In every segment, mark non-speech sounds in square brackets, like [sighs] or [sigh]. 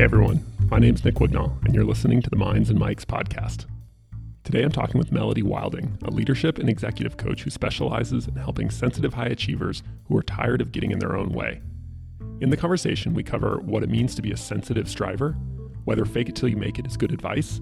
Hey everyone, my name is Nick Wignall, and you're listening to the Minds and Mics podcast. Today I'm talking with Melody Wilding, a leadership and executive coach who specializes in helping sensitive high achievers who are tired of getting in their own way. In the conversation, we cover what it means to be a sensitive striver, whether fake it till you make it is good advice,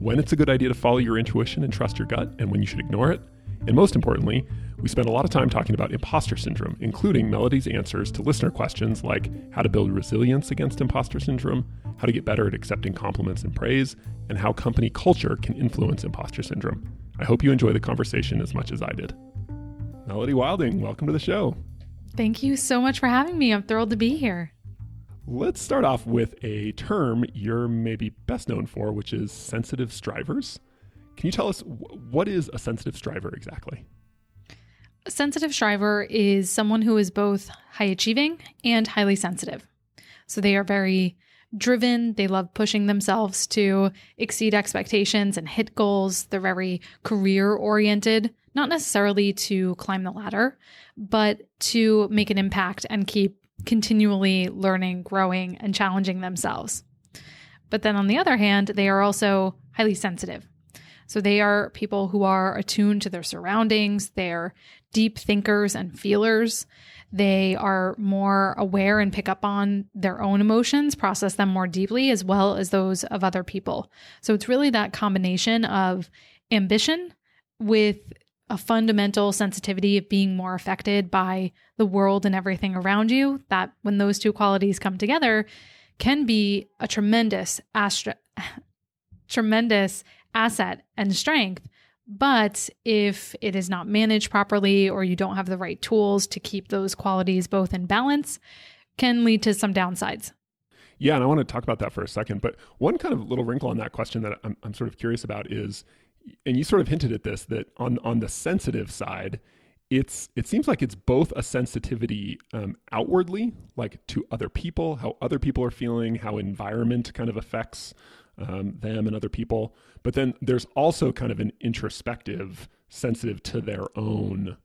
when it's a good idea to follow your intuition and trust your gut, and when you should ignore it, and most importantly, we spent a lot of time talking about imposter syndrome, including Melody's answers to listener questions like how to build resilience against imposter syndrome, how to get better at accepting compliments and praise, and how company culture can influence imposter syndrome. I hope you enjoy the conversation as much as I did. Melody Wilding, welcome to the show. Thank you so much for having me. I'm thrilled to be here. Let's start off with a term you're maybe best known for, which is sensitive strivers. Can you tell us what is a sensitive striver exactly? A sensitive striver is someone who is both high achieving and highly sensitive. So they are very driven. They love pushing themselves to exceed expectations and hit goals. They're very career oriented, not necessarily to climb the ladder, but to make an impact and keep continually learning, growing, and challenging themselves. But then on the other hand, they are also highly sensitive. So they are people who are attuned to their surroundings, they're deep thinkers and feelers. They are more aware and pick up on their own emotions, process them more deeply, as well as those of other people. So it's really that combination of ambition with a fundamental sensitivity of being more affected by the world and everything around you. That when those two qualities come together, can be a tremendous [sighs] tremendous asset and strength. But if it is not managed properly or you don't have the right tools to keep those qualities both in balance, can lead to some downsides. Yeah, and I want to talk about that for a second. But one kind of little wrinkle on that question that I'm, I'm sort of curious about is, and you sort of hinted at this, that on on the sensitive side, it's it seems like it's both a sensitivity um, outwardly, like to other people, how other people are feeling, how environment kind of affects um, them and other people. But then there's also kind of an introspective, sensitive to their own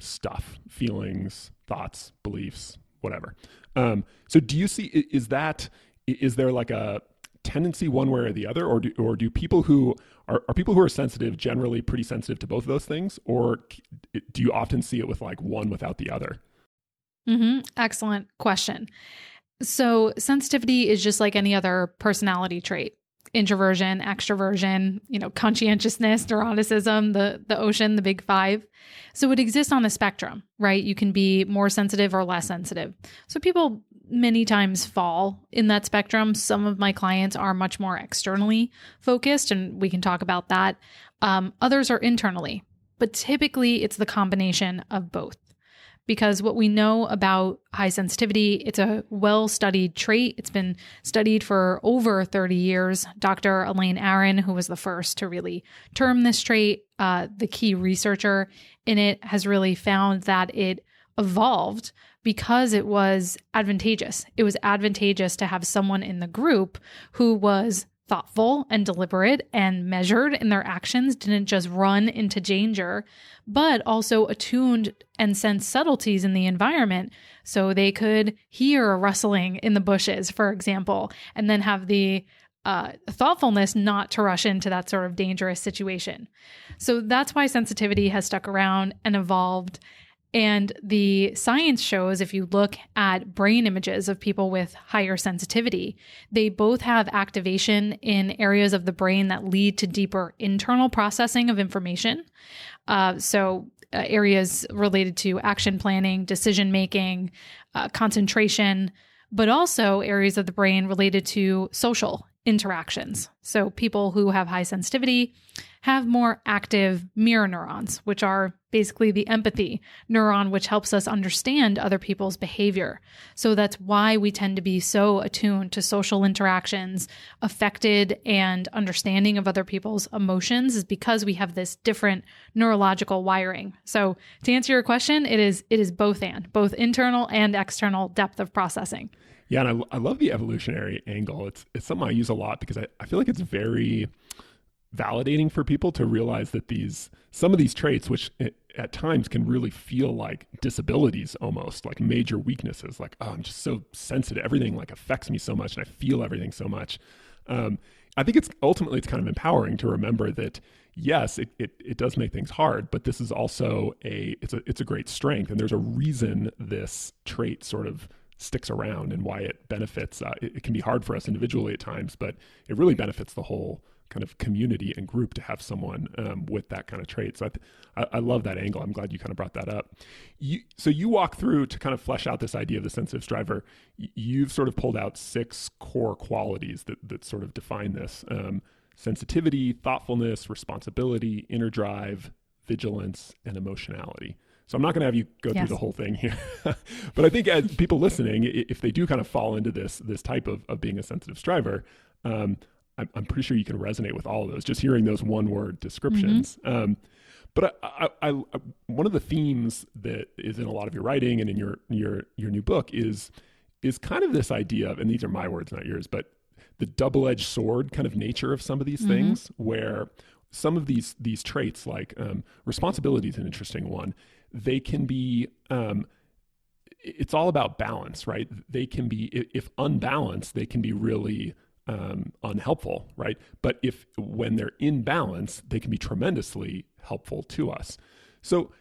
stuff, feelings, thoughts, beliefs, whatever. Um, so do you see, is that, is there like a tendency one way or the other, or do, or do people who are, are people who are sensitive generally pretty sensitive to both of those things, or do you often see it with like one without the other? Mm-hmm. Excellent question. So, sensitivity is just like any other personality trait introversion, extroversion, you know, conscientiousness, neuroticism, the the ocean, the big 5. So it exists on a spectrum, right? You can be more sensitive or less sensitive. So people many times fall in that spectrum. Some of my clients are much more externally focused and we can talk about that. Um, others are internally, but typically it's the combination of both because what we know about high sensitivity, it's a well studied trait. It's been studied for over 30 years. Dr. Elaine Aron, who was the first to really term this trait, uh, the key researcher in it, has really found that it evolved because it was advantageous. It was advantageous to have someone in the group who was thoughtful and deliberate and measured in their actions, didn't just run into danger, but also attuned and sense subtleties in the environment. So they could hear a rustling in the bushes, for example, and then have the uh, thoughtfulness not to rush into that sort of dangerous situation. So that's why sensitivity has stuck around and evolved and the science shows if you look at brain images of people with higher sensitivity, they both have activation in areas of the brain that lead to deeper internal processing of information. Uh, so, uh, areas related to action planning, decision making, uh, concentration, but also areas of the brain related to social interactions. So, people who have high sensitivity have more active mirror neurons, which are basically the empathy neuron, which helps us understand other people's behavior. So that's why we tend to be so attuned to social interactions, affected and understanding of other people's emotions is because we have this different neurological wiring. So to answer your question, it is it is both and both internal and external depth of processing. Yeah, and I, I love the evolutionary angle. It's it's something I use a lot because I, I feel like it's very validating for people to realize that these some of these traits which at times can really feel like disabilities almost like major weaknesses like oh i'm just so sensitive everything like affects me so much and i feel everything so much um, i think it's ultimately it's kind of empowering to remember that yes it, it, it does make things hard but this is also a it's a it's a great strength and there's a reason this trait sort of sticks around and why it benefits uh, it, it can be hard for us individually at times but it really benefits the whole kind of community and group to have someone um, with that kind of trait. So I, th- I, love that angle. I'm glad you kind of brought that up. You, so you walk through to kind of flesh out this idea of the sensitive striver. You've sort of pulled out six core qualities that, that sort of define this um, sensitivity, thoughtfulness, responsibility, inner drive, vigilance, and emotionality. So I'm not going to have you go yes. through the whole thing here, [laughs] but I think as people listening, if they do kind of fall into this this type of, of being a sensitive striver, um, I'm, pretty sure you can resonate with all of those just hearing those one word descriptions. Mm-hmm. Um, but I, I, I, one of the themes that is in a lot of your writing and in your your your new book is is kind of this idea of, and these are my words, not yours, but the double edged sword kind of nature of some of these mm-hmm. things, where some of these these traits, like um, responsibility, is an interesting one. They can be um, it's all about balance, right? They can be, if unbalanced, they can be really um, unhelpful, right? But if when they're in balance, they can be tremendously helpful to us. So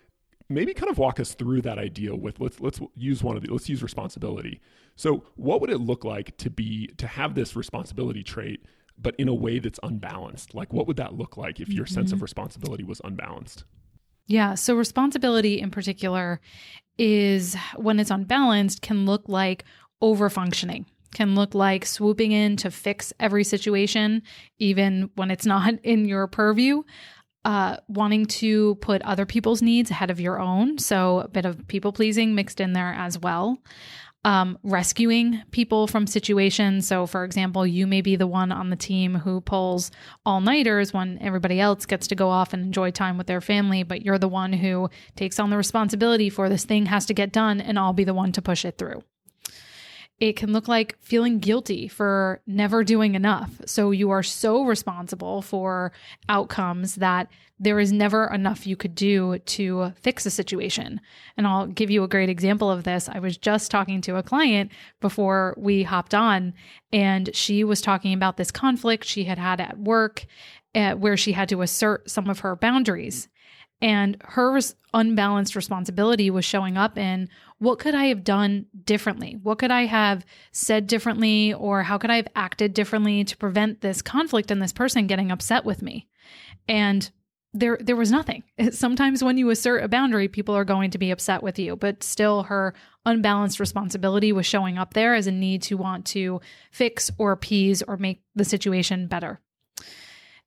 maybe kind of walk us through that idea with let's let's use one of the let's use responsibility. So what would it look like to be to have this responsibility trait, but in a way that's unbalanced? Like what would that look like if your mm-hmm. sense of mm-hmm. responsibility was unbalanced? Yeah. So responsibility in particular is when it's unbalanced can look like over functioning can look like swooping in to fix every situation, even when it's [laughs] not in your purview. Uh, wanting to put other people's needs ahead of your own. So, a bit of people pleasing mixed in there as well. Um, rescuing people from situations. So, for example, you may be the one on the team who pulls all nighters when everybody else gets to go off and enjoy time with their family, but you're the one who takes on the responsibility for this thing has to get done, and I'll be the one to push it through. It can look like feeling guilty for never doing enough. So you are so responsible for outcomes that there is never enough you could do to fix a situation. And I'll give you a great example of this. I was just talking to a client before we hopped on, and she was talking about this conflict she had had at work at, where she had to assert some of her boundaries. And her unbalanced responsibility was showing up in what could I have done differently? What could I have said differently? Or how could I have acted differently to prevent this conflict and this person getting upset with me? And there there was nothing. [laughs] Sometimes when you assert a boundary, people are going to be upset with you, but still her unbalanced responsibility was showing up there as a need to want to fix or appease or make the situation better.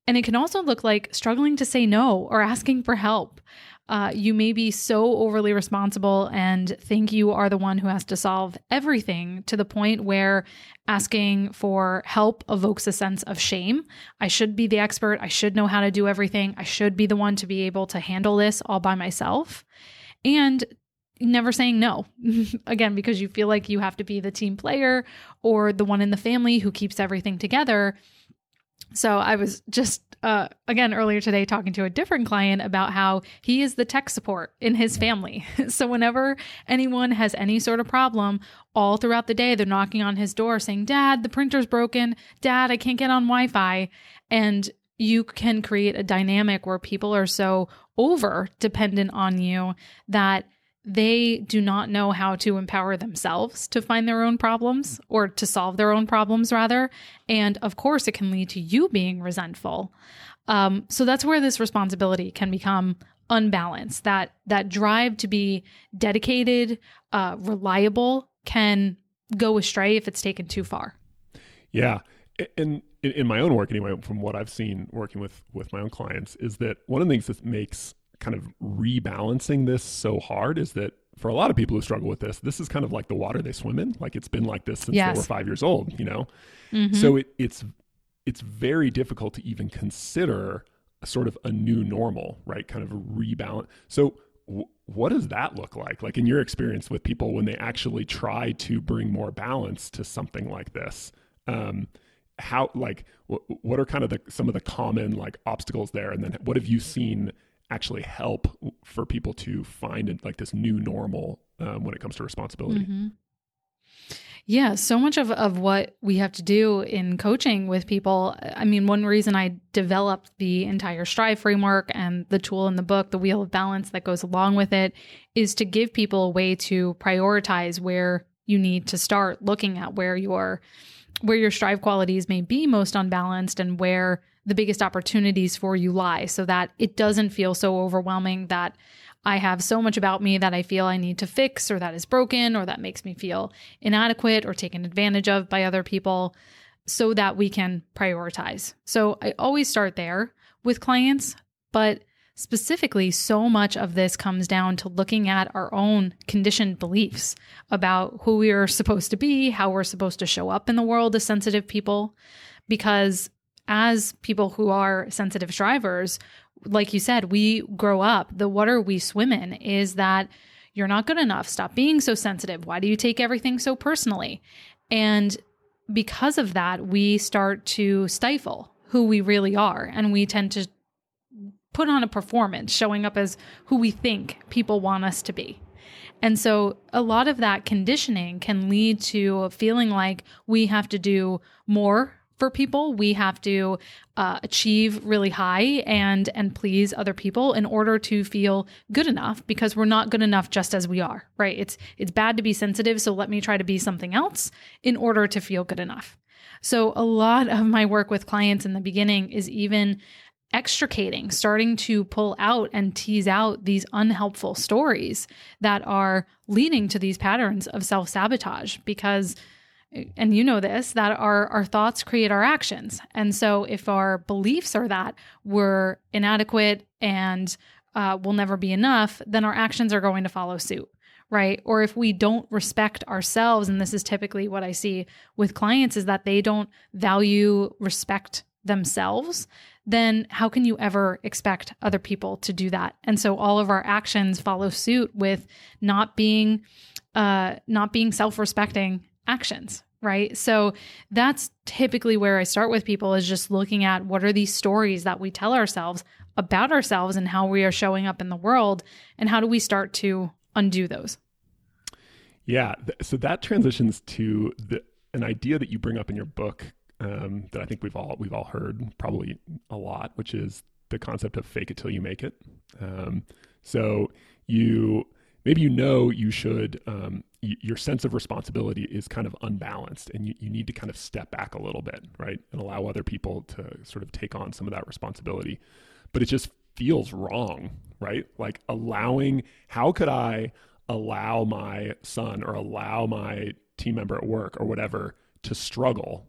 And it can also look like struggling to say no or asking for help. Uh, you may be so overly responsible and think you are the one who has to solve everything to the point where asking for help evokes a sense of shame. I should be the expert. I should know how to do everything. I should be the one to be able to handle this all by myself. And never saying no [laughs] again because you feel like you have to be the team player or the one in the family who keeps everything together so I was just uh, again earlier today talking to a different client about how he is the tech support in his family. [laughs] so whenever anyone has any sort of problem, all throughout the day they're knocking on his door saying, "Dad, the printer's broken. Dad, I can't get on Wi-Fi." And you can create a dynamic where people are so over dependent on you that they do not know how to empower themselves to find their own problems or to solve their own problems, rather. And of course, it can lead to you being resentful. Um, so that's where this responsibility can become unbalanced. That that drive to be dedicated, uh, reliable, can go astray if it's taken too far. Yeah, and in my own work, anyway, from what I've seen working with with my own clients, is that one of the things that makes kind of rebalancing this so hard is that for a lot of people who struggle with this, this is kind of like the water they swim in. Like it's been like this since yes. they were five years old, you know? Mm-hmm. So it, it's, it's very difficult to even consider a sort of a new normal, right? Kind of rebalance. So w- what does that look like? Like in your experience with people when they actually try to bring more balance to something like this? Um, how like what, what are kind of the some of the common like obstacles there and then what have you seen actually help for people to find like this new normal um, when it comes to responsibility. Mm-hmm. Yeah, so much of, of what we have to do in coaching with people. I mean, one reason I developed the entire Strive framework and the tool in the book, the Wheel of Balance that goes along with it, is to give people a way to prioritize where you need to start looking at where your where your Strive qualities may be most unbalanced and where the biggest opportunities for you lie so that it doesn't feel so overwhelming that I have so much about me that I feel I need to fix or that is broken or that makes me feel inadequate or taken advantage of by other people so that we can prioritize. So I always start there with clients, but specifically, so much of this comes down to looking at our own conditioned beliefs about who we are supposed to be, how we're supposed to show up in the world as sensitive people. Because as people who are sensitive strivers, like you said, we grow up, the water we swim in is that you're not good enough. Stop being so sensitive. Why do you take everything so personally? And because of that, we start to stifle who we really are. And we tend to put on a performance, showing up as who we think people want us to be. And so a lot of that conditioning can lead to feeling like we have to do more for people. We have to uh, achieve really high and and please other people in order to feel good enough because we're not good enough just as we are, right? It's it's bad to be sensitive, so let me try to be something else in order to feel good enough. So a lot of my work with clients in the beginning is even extricating, starting to pull out and tease out these unhelpful stories that are leading to these patterns of self sabotage because and you know this that our our thoughts create our actions. And so if our beliefs are that we're inadequate and uh, will never be enough then our actions are going to follow suit right? Or if we don't respect ourselves and this is typically what i see with clients is that they don't value respect themselves then how can you ever expect other people to do that? And so all of our actions follow suit with not being uh not being self-respecting actions right? So that's typically where i start with people is just looking at what are these stories that we tell ourselves about ourselves and how we are showing up in the world and how do we start to undo those? Yeah so that transitions to the an idea that you bring up in your book um, that i think we've all we've all heard probably a lot which is the concept of fake it till you make it. Um, so you maybe you know you should um, y- your sense of responsibility is kind of unbalanced and you, you need to kind of step back a little bit right and allow other people to sort of take on some of that responsibility. But it just feels wrong right? Like allowing how could i allow my son or allow my team member at work or whatever to struggle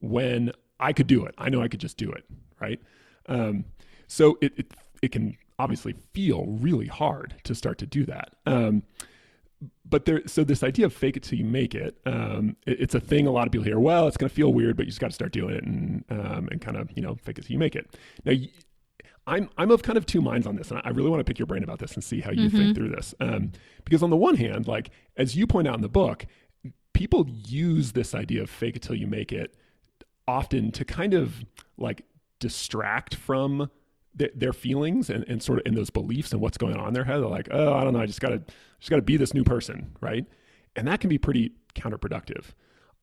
when i could do it? I know i could just do it right? Um, so it, it it can obviously feel really hard to start to do that. Um, but there, so this idea of fake it till you make it, um, it, it's a thing a lot of people hear. Well, it's going to feel weird, but you just got to start doing it and um, and kind of you know fake it till you make it. Now, I'm I'm of kind of two minds on this, and I really want to pick your brain about this and see how you mm-hmm. think through this. Um, because on the one hand, like as you point out in the book, people use this idea of fake it till you make it often to kind of like distract from th- their feelings and, and sort of in those beliefs and what's going on in their head. They're like, oh, I don't know, I just gotta just gotta be this new person, right? And that can be pretty counterproductive.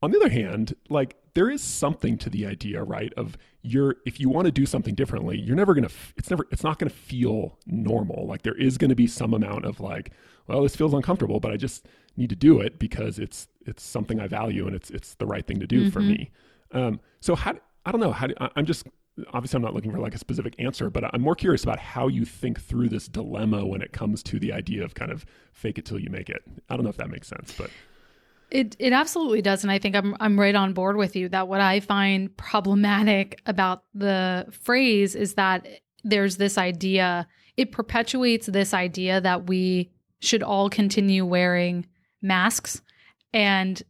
On the other hand, like there is something to the idea, right? Of you're if you want to do something differently, you're never gonna. It's never. It's not gonna feel normal. Like there is gonna be some amount of like, well, this feels uncomfortable, but I just need to do it because it's it's something I value and it's it's the right thing to do mm-hmm. for me. Um, so how I don't know how do, I'm just obviously I'm not looking for like a specific answer, but I'm more curious about how you think through this dilemma when it comes to the idea of kind of fake it till you make it. I don't know if that makes sense, but it it absolutely does, and I think I'm I'm right on board with you that what I find problematic about the phrase is that there's this idea it perpetuates this idea that we should all continue wearing masks and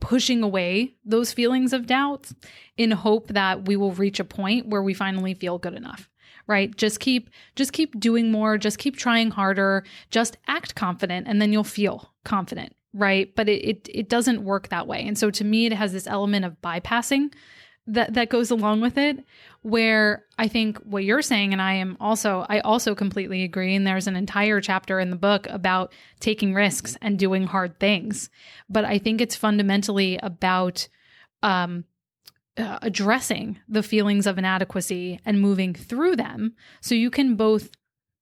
pushing away those feelings of doubt in hope that we will reach a point where we finally feel good enough right? Just keep just keep doing more. Just keep trying harder. Just act confident and then you'll feel confident right? But it, it it doesn't work that way. And so to me it has this element of bypassing that that goes along with it where I think what you're saying and I am also I also completely agree and there's an entire chapter in the book about taking risks and doing hard things. But I think it's fundamentally about um uh, addressing the feelings of inadequacy and moving through them so you can both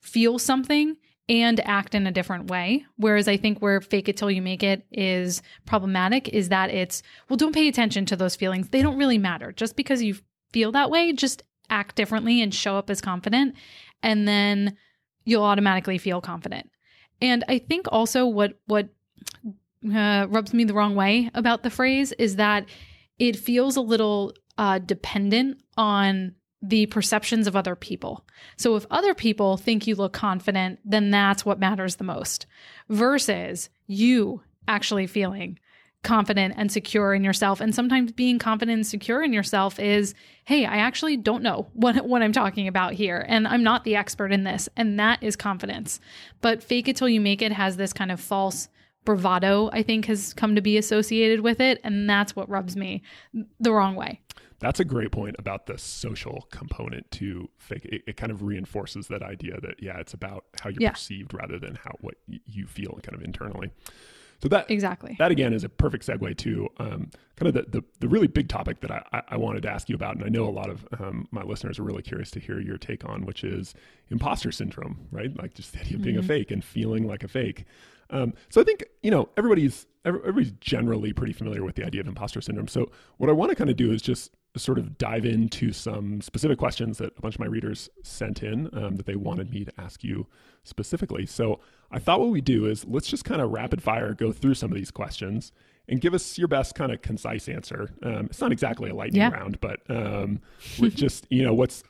feel something and act in a different way. Whereas I think where fake it till you make it is problematic is that it's, well, don't pay attention to those feelings. They don't really matter. Just because you feel that way, just act differently and show up as confident. And then you'll automatically feel confident. And I think also what, what, uh, rubs me the wrong way about the phrase is that it feels a little uh, dependent on the perceptions of other people. So if other people think you look confident, then that's what matters the most versus you actually feeling confident and secure in yourself. And sometimes being confident and secure in yourself is, hey, I actually don't know what, what I'm talking about here. And I'm not the expert in this. And that is confidence. But fake it till you make it has this kind of false bravado, I think, has come to be associated with it. And that's what rubs me the wrong way. That's a great point about the social component to fake. It, it kind of reinforces that idea that yeah, it's about how you're yeah. perceived rather than how what you feel kind of internally. So that exactly that again is a perfect segue to um, kind of the, the, the really big topic that I, I wanted to ask you about, and I know a lot of um, my listeners are really curious to hear your take on, which is imposter syndrome, right? Like just the idea of being mm-hmm. a fake and feeling like a fake. Um, so I think you know everybody's everybody's generally pretty familiar with the idea of imposter syndrome. So what I want to kind of do is just sort of dive into some specific questions that a bunch of my readers sent in um, that they wanted me to ask you specifically. So I thought what we do is let's just kind of rapid fire go through some of these questions and give us your best kind of concise answer. Um, it's not exactly a lightning yeah. round, but um, [laughs] just you know what's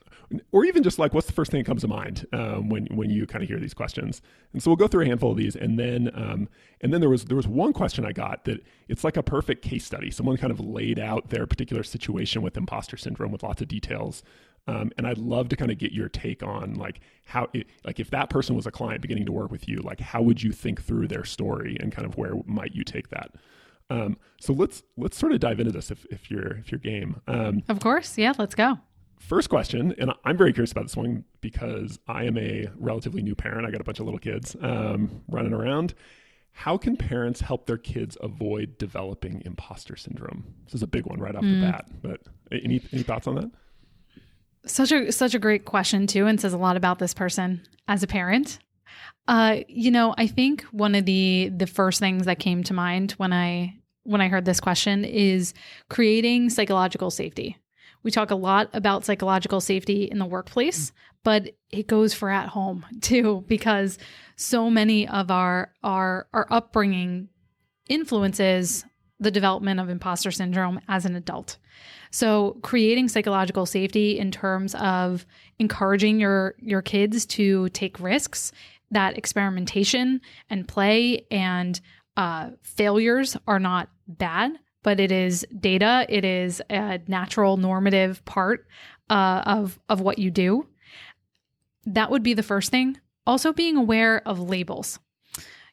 or even just like what's the first thing that comes to mind um, when when you kind of hear these questions. And so we'll go through a handful of these, and then um, and then there was there was one question I got that it's like a perfect case study. Someone kind of laid out their particular situation with imposter syndrome with lots of details. Um, and I'd love to kind of get your take on like how it, like if that person was a client beginning to work with you, like how would you think through their story and kind of where might you take that? Um, so let's let's sort of dive into this if, if you're if you're game. Um, of course, yeah, let's go first question, and I'm very curious about this one because I am a relatively new parent. I got a bunch of little kids um, running around. How can parents help their kids avoid developing imposter syndrome? This is a big one right off mm. the bat. But any any thoughts on that? Such a such a great question too, and says a lot about this person as a parent. Uh, you know, I think one of the the first things that came to mind when I when I heard this question is creating psychological safety. We talk a lot about psychological safety in the workplace, but it goes for at home [laughs] too, because so many of our our our upbringing influences the development of imposter syndrome as an adult. So creating psychological safety in terms of encouraging your your kids to take risks, that experimentation and play and uh, failures are not bad but it is data. It is a natural normative part uh, of of what you do. That would be the first thing. Also, being aware of labels.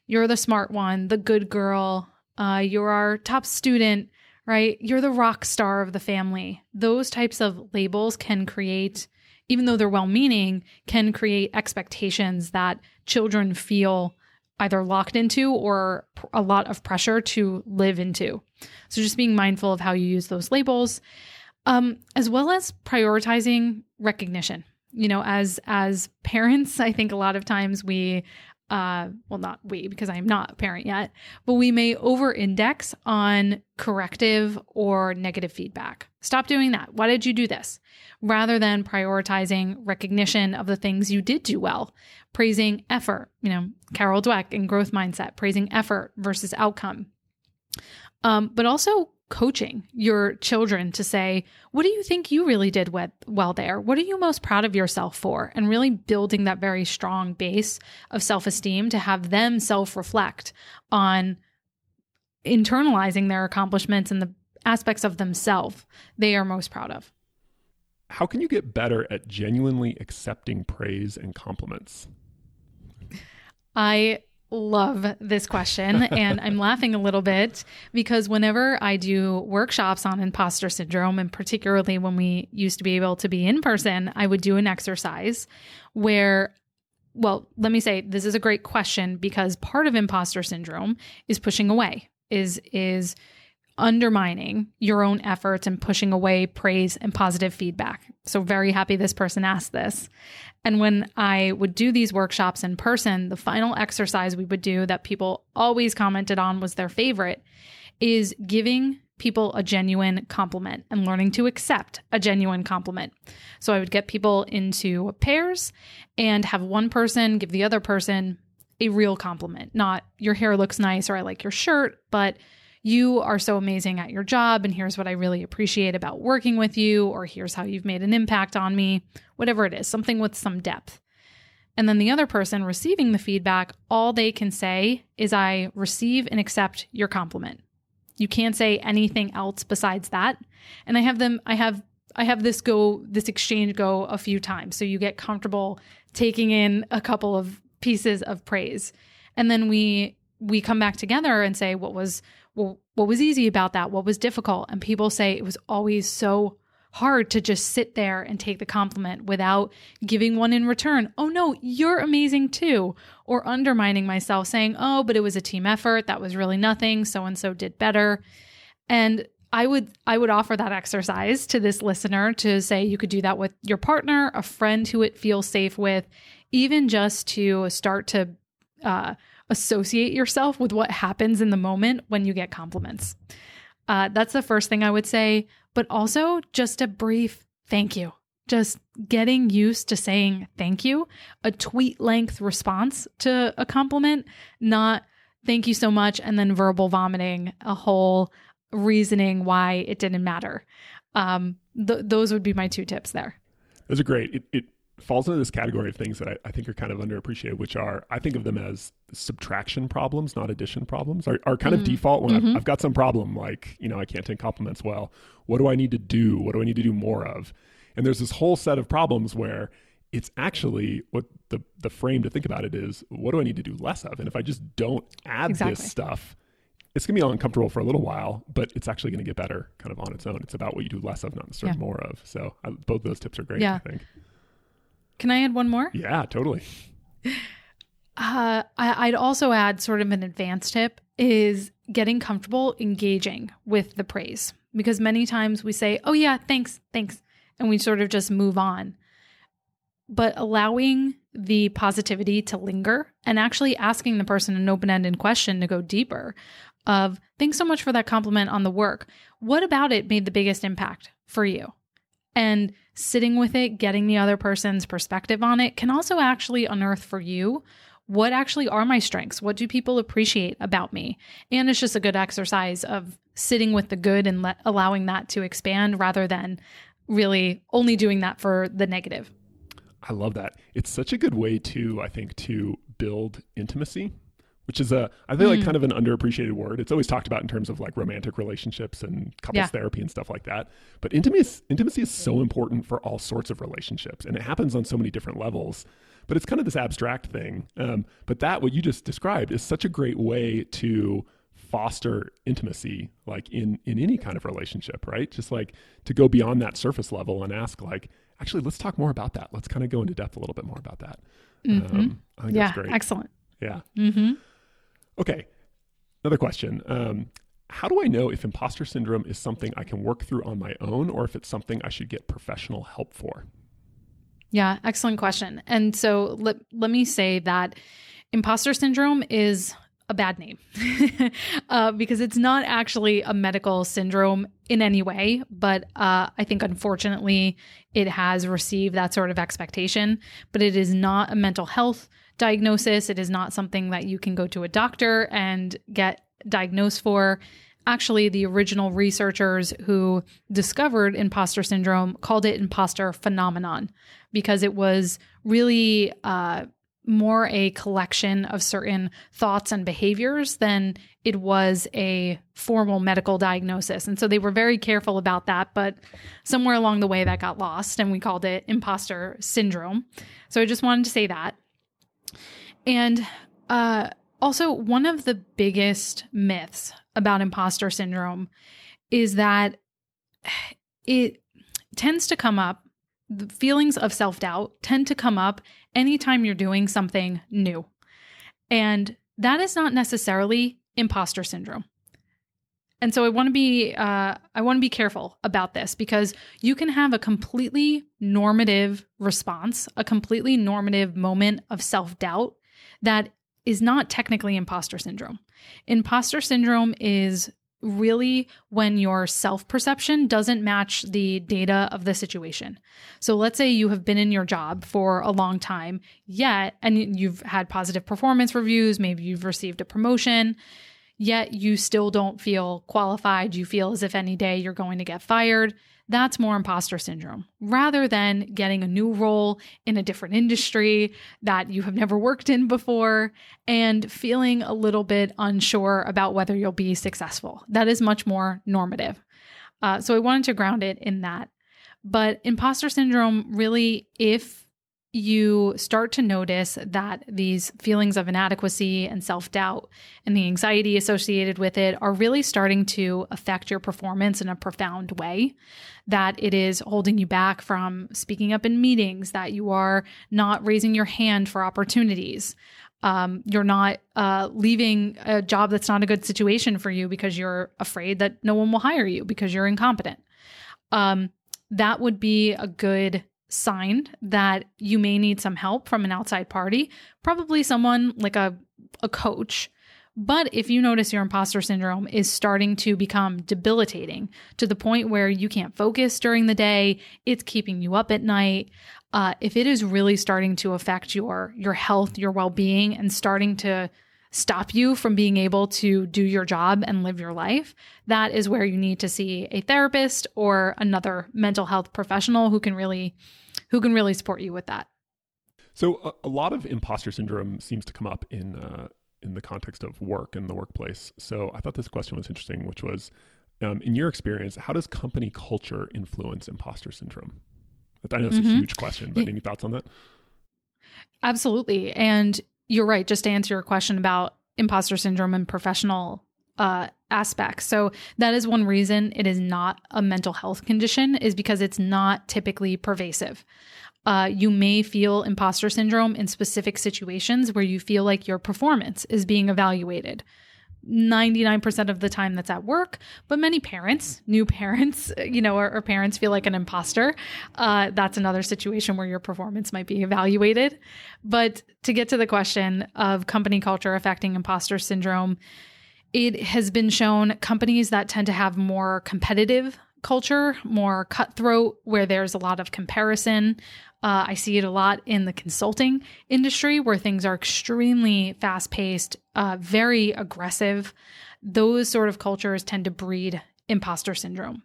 You're the smart one, the good girl. Uh, you're our top student, right? You're the rock star of the family. Those types of labels can create, even though they're well meaning, can create expectations that children feel either locked into or a lot of pressure to live into. So just being mindful of how you use those labels, um, as well as prioritizing recognition. You know, as as parents, [laughs] I think a lot of times we uh well not we because I am not a parent yet, but we may over index on corrective or negative feedback. Stop doing that. Why did you do this? Rather than prioritizing recognition of the things you did do well, praising effort, you know, Carol Dweck in growth mindset, praising effort versus outcome. Um, but also coaching your children to say, what do you think you really did with, well there? What are you most proud of yourself for? And really building that very strong base of self esteem to have them self reflect on internalizing their accomplishments and the aspects of themselves they are most proud of. How can you get better at genuinely accepting praise and compliments? I love this question [laughs] and I'm laughing a little bit because whenever I do workshops on imposter syndrome and particularly when we used to be able to be in person, I would do an exercise where well, let me say this is a great question because part of imposter syndrome is pushing away. Is is undermining your own efforts and pushing away praise and positive feedback. So, very happy this person asked this. And when I would do these workshops in person, the final exercise we would do that people always commented on was their favorite is giving people a genuine compliment and learning to accept a genuine compliment. So, I would get people into pairs and have one person give the other person a real compliment, not your hair looks nice or I like your shirt, but you are so amazing at your job, and here's what I really appreciate about working with you, or here's how you've made an impact on me, whatever it is, something with some depth. And then the other person receiving the feedback, all they can say is, I receive and accept your compliment. You can't say anything else besides that. And I have them, I have I have this go this exchange go a few times so you get comfortable taking in a couple of pieces of praise and then we we come back together and say what was well, what was easy about that? What was difficult? And people say it was always so hard to just sit there and take the compliment without giving one in return. Oh no, you're amazing too. Or undermining myself saying, oh, but it was a team effort. That was really nothing. So and so did better. And I would I would offer that exercise to this listener to say you could do that with your partner, a friend who it feels safe with, even just to start to uh, associate yourself with what happens in the moment when you get compliments. Uh, that's the first thing I would say, but also just a brief thank you. Just getting used to saying thank you, a tweet length response to a compliment, not thank you so much, and then verbal vomiting a whole reasoning why it didn't matter. Um, th- those would be my two tips there. Those are great. It, it falls into this category of things that I, I, think are kind of underappreciated, which are I think of them as subtraction problems, not addition problems. Are, are kind mm. of default when mm-hmm. I've, I've, got some problem, like you know I can't take compliments well. What do I need to do? What do I need to do more of? And there's this whole set of problems where it's actually what the the frame to think about it is what do I need to do less of? And if I just don't add exactly. this stuff, it's gonna be uncomfortable for a little while, but it's actually gonna get better kind of on its own. It's about what you do less of, not necessarily yeah. more of. So I, both those tips are great. Yeah. I think. Can I add one more? Yeah, totally. Uh, I, would also add sort of an advanced tip is getting comfortable engaging with the praise because many times we say, oh, yeah, thanks, thanks, and we sort of just move on. But allowing the positivity to linger and actually asking the person an open ended question to go deeper of, thanks so much for that compliment on the work. What about it made the biggest impact for you? And sitting with it, getting the other person's perspective on it can also actually unearth for you what actually are my strengths? What do people appreciate about me? And it's just a good exercise of sitting with the good and let, allowing that to expand rather than really only doing that for the negative. I love that. It's such a good way to, I think, to build intimacy which is a I feel mm. like kind of an underappreciated word. It's always talked about in terms of like romantic relationships and couples yeah. therapy and stuff like that. But intimacy intimacy is so important for all sorts of relationships, and it happens on so many different levels. But it's kind of this abstract thing. Um, but that what you just described is such a great way to foster intimacy, like in in any kind of relationship, right? Just like to go beyond that surface level and ask, like, actually, let's talk more about that. Let's kind of go into depth a little bit more about that. Mm-hmm. Um, yeah, excellent. Yeah. Mm-hmm. Okay, another question. Um, how do I know if imposter syndrome is something I can work through on my own or if it's something I should get professional help for? Yeah, excellent question. And so let, let me say that imposter syndrome is a bad name [laughs] uh, because it's not actually a medical syndrome in any way, but uh, I think unfortunately it has received that sort of expectation. But it is not a mental health diagnosis. It is not something that you can go to a doctor and get diagnosed for. Actually, the original researchers who discovered imposter syndrome called it imposter phenomenon because it was really uh, more a collection of certain thoughts and behaviors than it was a formal medical diagnosis. And so they were very careful about that, but somewhere along the way that got lost and we called it imposter syndrome. So I just wanted to say that. And uh, Also, one of the biggest myths about imposter syndrome is that it tends to come up, the feelings of self doubt tend to come up anytime you're doing something new. And that is not necessarily imposter syndrome. And so I want to be uh, I want to be careful about this because you can have a completely normative response, a completely normative moment of self doubt that is not technically imposter syndrome. Imposter syndrome is really when your self perception doesn't match the data of the situation. So let's say you have been in your job for a long time, yet, and you've had positive performance reviews, maybe you've received a promotion, yet you still don't feel qualified. You feel as if any day you're going to get fired. That's more imposter syndrome rather than getting a new role in a different industry that you have never worked in before and feeling a little bit unsure about whether you'll be successful. That is much more normative. Uh, so I wanted to ground it in that. But imposter syndrome really, if you start to notice that these feelings of inadequacy and self doubt and the anxiety associated with it are really starting to affect your performance in a profound way. That it is holding you back from speaking up in meetings, that you are not raising your hand for opportunities. Um, you're not uh, leaving a job that's not a good situation for you because you're afraid that no one will hire you because you're incompetent. Um, that would be a good sign that you may need some help from an outside party, probably someone like a, a coach. But if you notice your imposter syndrome is starting to become debilitating to the point where you can't focus during the day, it's keeping you up at night. Uh, if it is really starting to affect your your health, your well being, and starting to stop you from being able to do your job and live your life, that is where you need to see a therapist or another mental health professional who can really who can really support you with that. So a, a lot of imposter syndrome seems to come up in uh, in the context of work and the workplace. So I thought this question was interesting, which was, um, in your experience, how does company culture influence imposter syndrome? I know it's mm-hmm. a huge question, but any thoughts on that? Absolutely, and you're right. Just to answer your question about imposter syndrome and professional uh, aspects. So that is one reason it is not a mental health condition is because it's not typically pervasive. Uh, you may feel imposter syndrome in specific situations where you feel like your performance is being evaluated. 99% of the time that's at work, but many parents, new parents, [laughs] you know, or, or parents feel like an imposter. Uh, that's another situation where your performance might be evaluated. But to get to the question of company culture affecting imposter syndrome, it has been shown companies that tend to have more competitive culture, more cutthroat, where there's a lot of comparison. Uh, I see it a lot in the consulting industry where things are extremely fast paced, uh, very aggressive. Those sort of cultures tend to breed imposter syndrome,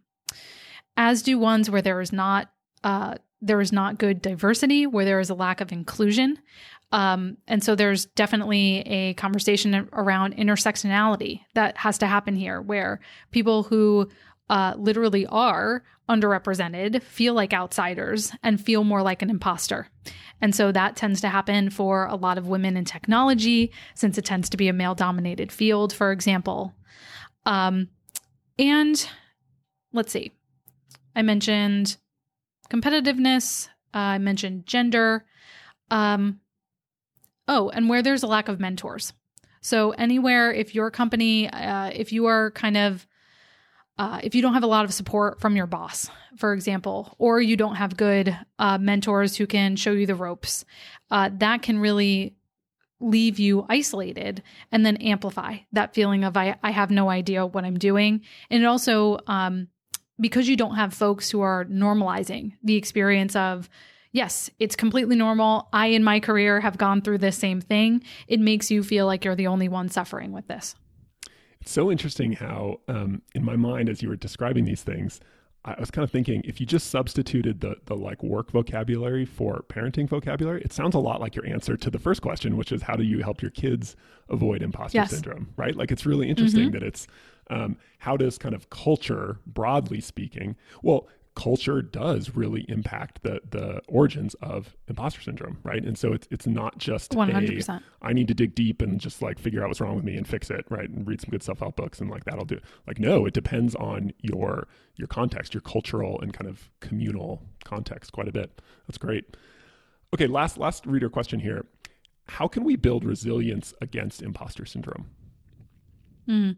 as do ones where there is not. Uh, there is not good diversity, where there is a lack of inclusion. Um, and so there's definitely a conversation around intersectionality that has to happen here, where people who uh, literally are underrepresented feel like outsiders and feel more like an imposter. And so that tends to happen for a lot of women in technology, since it tends to be a male dominated field, for example. Um, and let's see, I mentioned competitiveness, uh, I mentioned gender. Um, Oh, and where there's a lack of mentors. So, anywhere, if your company, uh, if you are kind of, uh, if you don't have a lot of support from your boss, for example, or you don't have good uh, mentors who can show you the ropes, uh, that can really leave you isolated and then amplify that feeling of I, I have no idea what I'm doing. And it also, um, because you don't have folks who are normalizing the experience of yes, it's completely normal. I, in my career, have gone through this same thing. It makes you feel like you're the only one suffering with this. It's so interesting how, um, in my mind, as you were describing these things, I was kind of thinking if you just substituted the the like work vocabulary for parenting vocabulary, it sounds a lot like your answer to the first question, which is how do you help your kids avoid imposter yes. syndrome, right? Like it's really interesting mm-hmm. that it's um, how does kind of culture, broadly speaking, well, culture does really impact the the origins of imposter syndrome, right? And so it's it's not just one hundred percent. I need to dig deep and just like figure out what's wrong with me and fix it, right? And read some good self help books and like that'll do. Like no, it depends on your your context, your cultural and kind of communal context quite a bit. That's great. Okay, last last reader question here. How can we build resilience against imposter syndrome? Mm.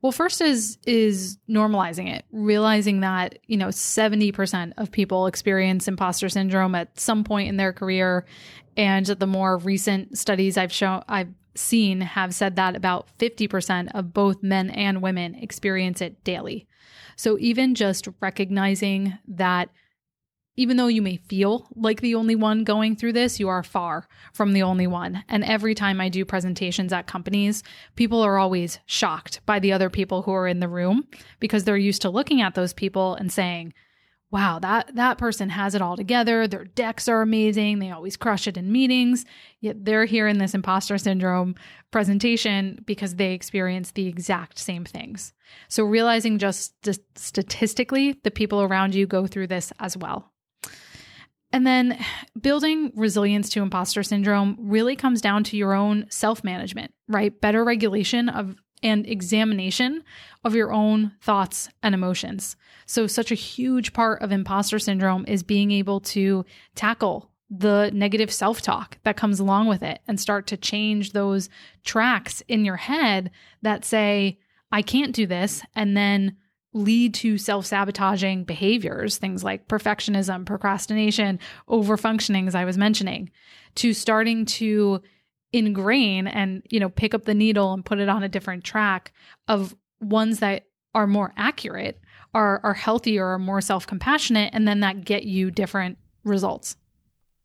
Well, first is is normalizing it, realizing that you know seventy percent of people experience imposter syndrome at some point in their career, and the more recent studies I've shown I've seen have said that about fifty percent of both men and women experience it daily. So even just recognizing that even though you may feel like the only one going through this, you are far from the only one. And every time I do presentations at companies, people are always shocked by the other people who are in the room because they're used to looking at those people and saying, wow, that, that person has it all together. Their decks are amazing. They always crush it in meetings. Yet they're here in this imposter syndrome presentation because they experience the exact same things. So realizing just st- statistically, the people around you go through this as well. And then building resilience to imposter syndrome really comes down to your own self management, right? Better regulation of and examination of your own thoughts and emotions. So, such a huge part of imposter syndrome is being able to tackle the negative self talk that comes along with it and start to change those tracks in your head that say, I can't do this. And then lead to self sabotaging behaviors, things like perfectionism, procrastination, overfunctioning, as I was mentioning, to starting to ingrain and, you know, pick up the needle and put it on a different track of ones that are more accurate, are, are healthier, are more self compassionate, and then that get you different results.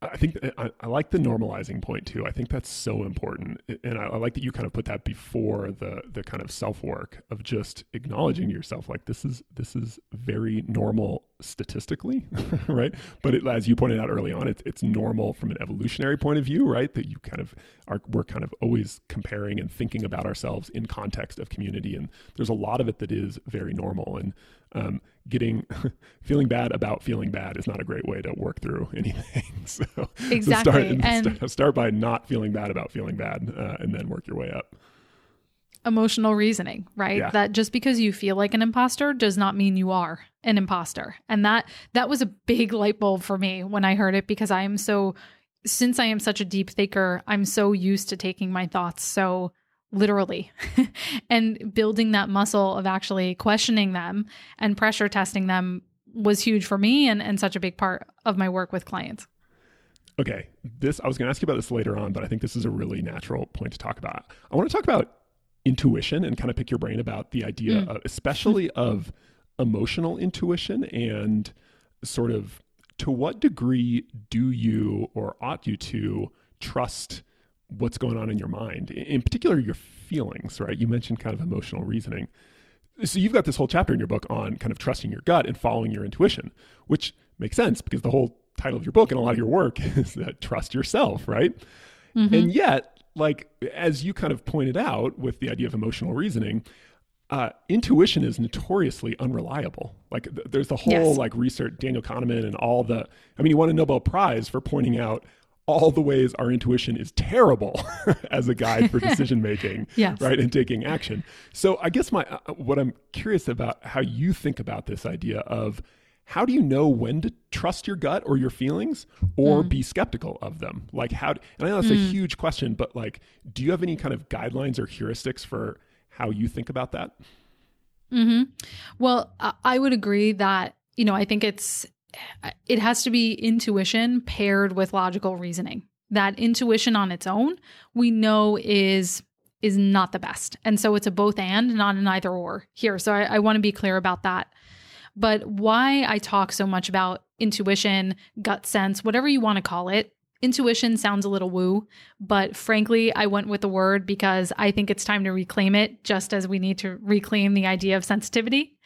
I think uh, I, I, like the normalizing point too. I think that's so important, and I, I, like that you kind of put that before the the kind of self work of just acknowledging yourself. Like this is this is very normal statistically, [laughs] right? But it, as you pointed out early on, it's it's normal from an evolutionary point of view, right? That you kind of are we're kind of always comparing and thinking about ourselves in context of community, and there's a lot of it that is very normal and um, getting [laughs] feeling bad about feeling bad is not a great way to work through [laughs] anything. so exactly, so start, [laughs] and start, start, by not feeling bad about feeling bad, uh, and then work your way up. Emotional reasoning, right? Yeah. That just because you feel like an imposter does not mean you are an imposter, and that that was a big light bulb for me when I heard it because I am so since I am such a deep thinker, I'm so used to taking my thoughts so literally [laughs] and building that muscle of actually questioning them and pressure testing them was huge for me and, and such a big part of my work with clients okay this i was going to ask you about this later on but i think this is a really natural point to talk about i want to talk about intuition and kind of pick your brain about the idea mm. of, especially of emotional intuition and sort of to what degree do you or ought you to trust what's going on in your mind, in particular your feelings, right? You mentioned kind of emotional reasoning. So you've got this whole chapter in your book on kind of trusting your gut and following your intuition, which makes sense because the whole title of your book and a lot of your work [laughs] is that trust yourself, right? Mm-hmm. And yet, like as you kind of pointed out with the idea of emotional reasoning, uh, intuition is notoriously unreliable. Like th- there's the whole yes. like research, Daniel Kahneman and all the. I mean, he won a Nobel Prize for pointing out all the ways our intuition is terrible [laughs] as a guide for [laughs] decision making yes. right and taking action so i guess my uh, what i'm curious about how you think about this idea of how do you know when to trust your gut or your feelings or mm. be skeptical of them like how and i know that's mm. a huge question but like do you have any kind of guidelines or heuristics for how you think about that mm-hmm. well i would agree that you know i think it's it has to be intuition paired with logical reasoning. That intuition on its own, we know is is not the best. And so it's a both and, not an either or here. So I, I want to be clear about that. But why I talk so much about intuition, gut sense, whatever you want to call it, intuition sounds a little woo, but frankly, I went with the word because I think it's time to reclaim it, just as we need to reclaim the idea of sensitivity.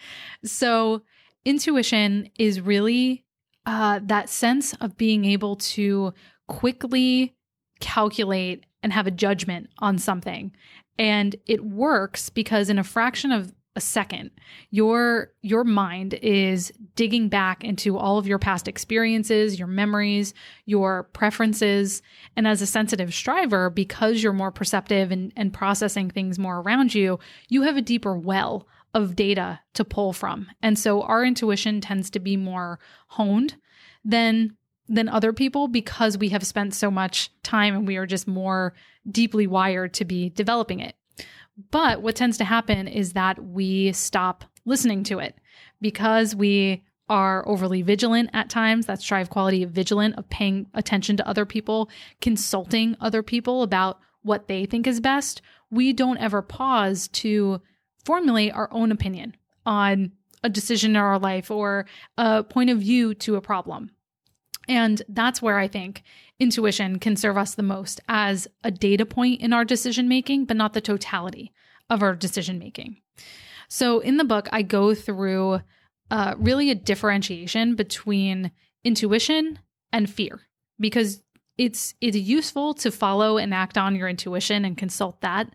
So intuition is really uh, that sense of being able to quickly calculate and have a judgment on something. And it works because in a fraction of a second your your mind is digging back into all of your past experiences your memories your preferences and as a sensitive striver because you're more perceptive and, and processing things more around you you have a deeper well of data to pull from and so our intuition tends to be more honed than than other people because we have spent so much time and we are just more deeply wired to be developing it but what tends to happen is that we stop listening to it because we are overly vigilant at times. That strive quality of vigilant, of paying attention to other people, consulting other people about what they think is best. We don't ever pause to formulate our own opinion on a decision in our life or a point of view to a problem. And that's where I think intuition can serve us the most as a data point in our decision making, but not the totality of our decision making. So in the book, I go through uh, really a differentiation between intuition and fear because it's it's useful to follow and act on your intuition and consult that.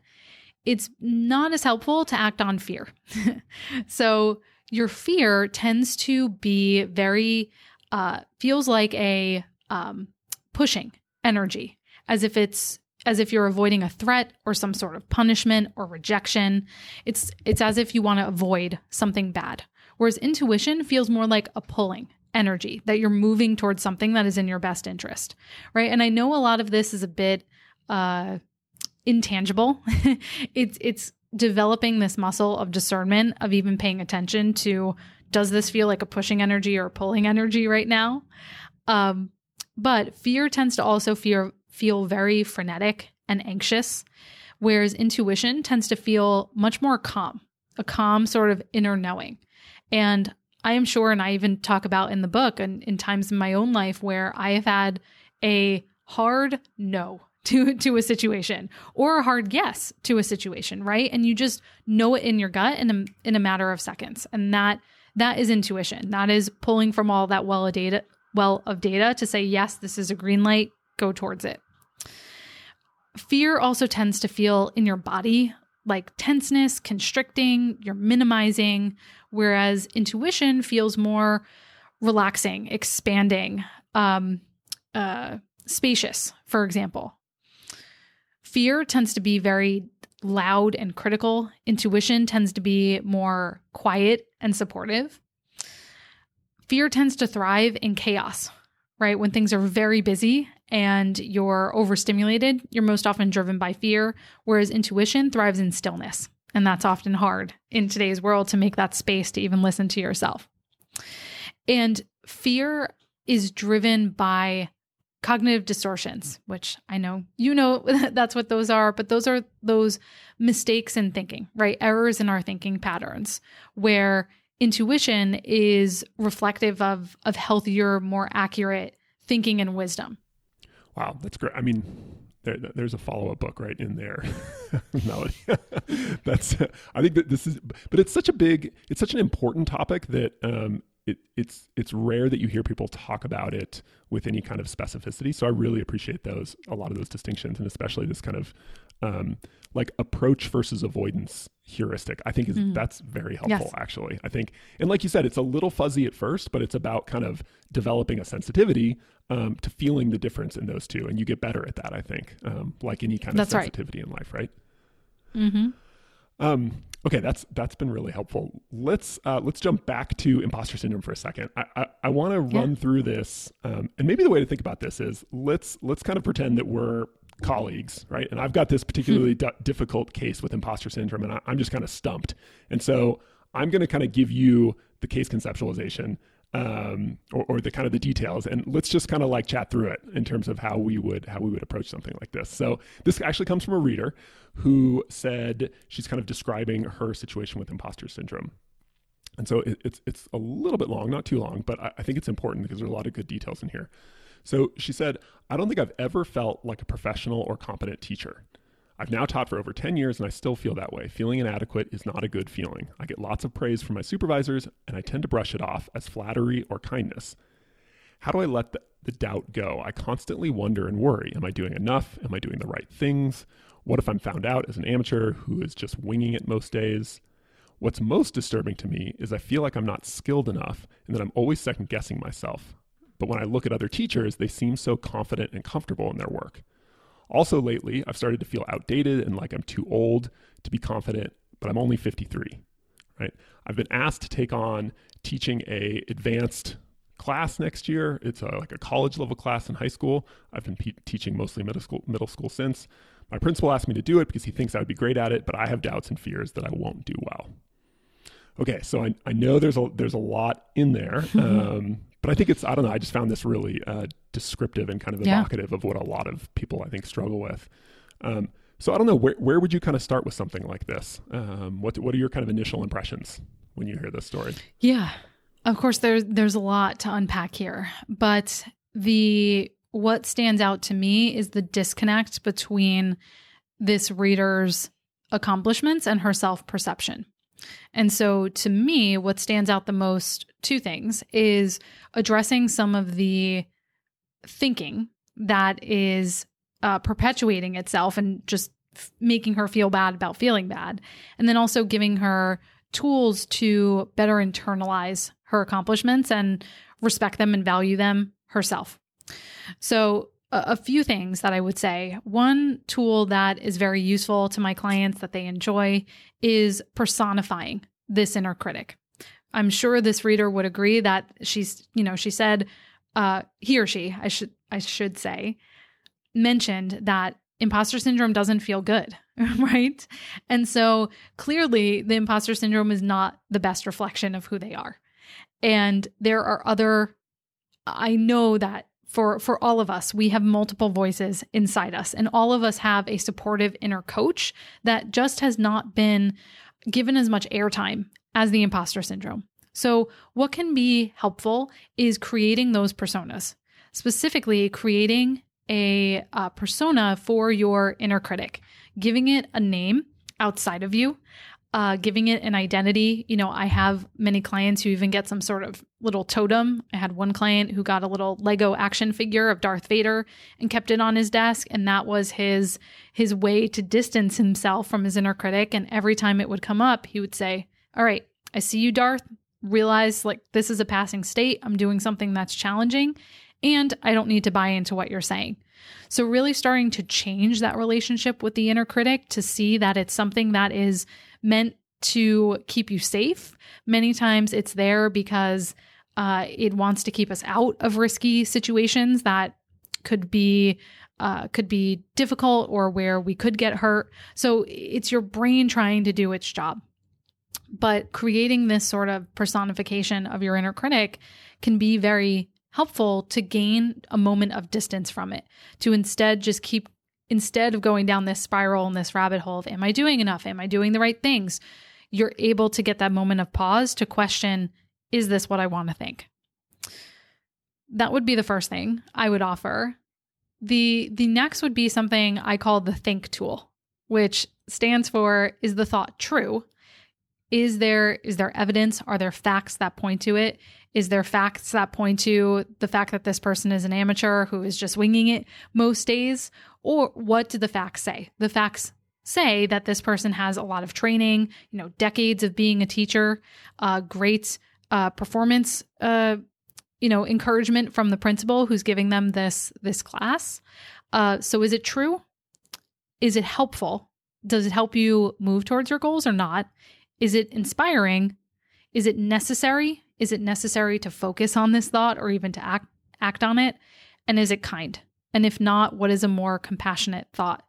It's not as helpful to act on fear. [laughs] so your fear tends to be very uh, feels like a um, pushing energy, as if it's as if you're avoiding a threat or some sort of punishment or rejection. It's it's as if you want to avoid something bad. Whereas intuition feels more like a pulling energy that you're moving towards something that is in your best interest, right? And I know a lot of this is a bit uh, intangible. [laughs] it's it's developing this muscle of discernment of even paying attention to does this feel like a pushing energy or pulling energy right now? Um, but fear tends to also fear, feel very frenetic and anxious, whereas intuition tends to feel much more calm, a calm sort of inner knowing. And I am sure, and I even talk about in the book and in times in my own life where I have had a hard no to to a situation or a hard yes to a situation, right? And you just know it in your gut in a in a matter of seconds. And that that is intuition. That is pulling from all that well of data well of data to say yes, this is a green light, go towards it. Fear also tends to feel in your body like tenseness, constricting, you're minimizing, whereas intuition feels more relaxing, expanding, um, uh, spacious, for example. Fear tends to be very loud and critical. Intuition tends to be more quiet and supportive. Fear tends to thrive in chaos, right? When things are very busy and you're overstimulated, you're most often driven by fear, whereas intuition thrives in stillness. And that's often hard in today's world to make that space to even listen to yourself. And fear is driven by cognitive distortions, which I know you know [laughs] that's what those are, but those are those mistakes in thinking, right? Errors in our thinking patterns where intuition is reflective of of healthier, more accurate thinking and wisdom. Wow, that's great. I mean, there, there's a follow-up book right in there, [laughs] Melody. [laughs] that's I think that this is, but it's such a big, it's such an important topic that um, it, it's it's rare that you hear people talk about it with any kind of specificity. So I really appreciate those a lot of those distinctions, and especially this kind of um, like approach versus avoidance heuristic. I think is mm. that's very helpful. Yes. Actually, I think, and like you said, it's a little fuzzy at first, but it's about kind of developing a sensitivity um, to feeling the difference in those two, and you get better at that. I think, um, like any kind of that's sensitivity right. in life, right? Mm-hmm. Um, okay, that's that's been really helpful. Let's uh, let's jump back to imposter syndrome for a second. I I, I want to run through this, um, and maybe the way to think about this is let's let's kind of pretend that we're colleagues, right? And I've got this particularly hmm. d- difficult case with imposter syndrome, and I, I'm just kind of stumped. And so I'm going to kind of give you the case conceptualization um, or, or, the kind of the details, and let's just kind of like chat through it in terms of how we would how we would approach something like this. So this actually comes from a reader who said she's kind of describing her situation with imposter syndrome. And so it, it's it's a little bit long, not too long, but I, I think it's important because there's a lot of good details in here. So she said, I don't think I've ever felt like a professional or competent teacher. I've now taught for over 10 years and I still feel that way. Feeling inadequate is not a good feeling. I get lots of praise from my supervisors and I tend to brush it off as flattery or kindness. How do I let the, the, doubt go? I constantly wonder and worry Am I doing enough? Am I doing the right things? What if I'm found out as an amateur who is just winging it most days? What's most disturbing to me is I feel like I'm not skilled enough and that I'm always second guessing myself. But when I look at other teachers, they seem so confident and comfortable in their work. Also, lately, I've started to feel outdated and like I'm too old to be confident, but I'm only 53, right? I've been asked to take on teaching a advanced class next year. It's a, like a college level class in high school. I've been pe- teaching mostly middle school, middle school since. My principal asked me to do it because he thinks I would be great at it, but I have doubts and fears that I won't do well. Okay, so I, I know there's a there's a lot in there, [laughs] um, but I think it's I don't know. I just found this really uh, descriptive and kind of evocative yeah. of what a lot of people I think struggle with. Um, so I don't know where where would you kind of start with something like this? Um, what what are your kind of initial impressions when you hear this story? Yeah, of course there's there's a lot to unpack here, but the what stands out to me is the disconnect between this reader's accomplishments and her self perception. And so, to me, what stands out the most, two things, is addressing some of the thinking that is uh, perpetuating itself and just f- making her feel bad about feeling bad. And then also giving her tools to better internalize her accomplishments and respect them and value them herself. So, a, few things that I would say. One tool that is very useful to my clients that they enjoy is personifying this inner critic. I'm sure this reader would agree that she's, you know, she said, uh, he or she, I should, I should say, mentioned that imposter syndrome doesn't feel good, [laughs] right? And so clearly the imposter syndrome is not the best reflection of who they are. And there are other, I know that for for all of us we have multiple voices inside us and all of us have a supportive inner coach that just has not been given as much airtime as the imposter syndrome. So what can be helpful is creating those personas specifically creating a, a persona for your inner critic giving it a name outside of you uh, giving it an identity. You know, I have many clients who even get some sort of little totem. I had one client who got a little Lego action figure of Darth Vader and kept it on his desk, and that was his his way to distance himself from his inner critic. And every time it would come up, he would say, "All right, I see you, Darth. Realize like this is a passing state. I'm doing something that's challenging." And I don't need to buy into what you're saying. So, really starting to change that relationship with the inner critic to see that it's something that is meant to keep you safe. Many times it's there because uh, it wants to keep us out of risky situations that could be uh, could be difficult or where we could get hurt. So it's your brain trying to do its job. But creating this sort of personification of your inner critic can be very helpful to gain a moment of distance from it, to instead just keep instead of going down this spiral and this rabbit hole of, am I doing enough? Am I doing the right things? You're able to get that moment of pause to question, is this what I want to think? That would be the first thing I would offer. The the next would be something I call the think tool, which stands for is the thought true? Is there is there evidence? Are there facts that point to it? Is there facts that point to the fact that this person is an amateur who is just winging it most days? Or what do the facts say? The facts say that this person has a lot of training, you know, decades of being a teacher, uh, great uh, performance, uh, you know, encouragement from the principal who's giving them this this class. Uh, so, is it true? Is it helpful? Does it help you move towards your goals or not? Is it inspiring? Is it necessary? Is it necessary to focus on this thought or even to act act on it? And is it kind? And if not, what is a more compassionate thought?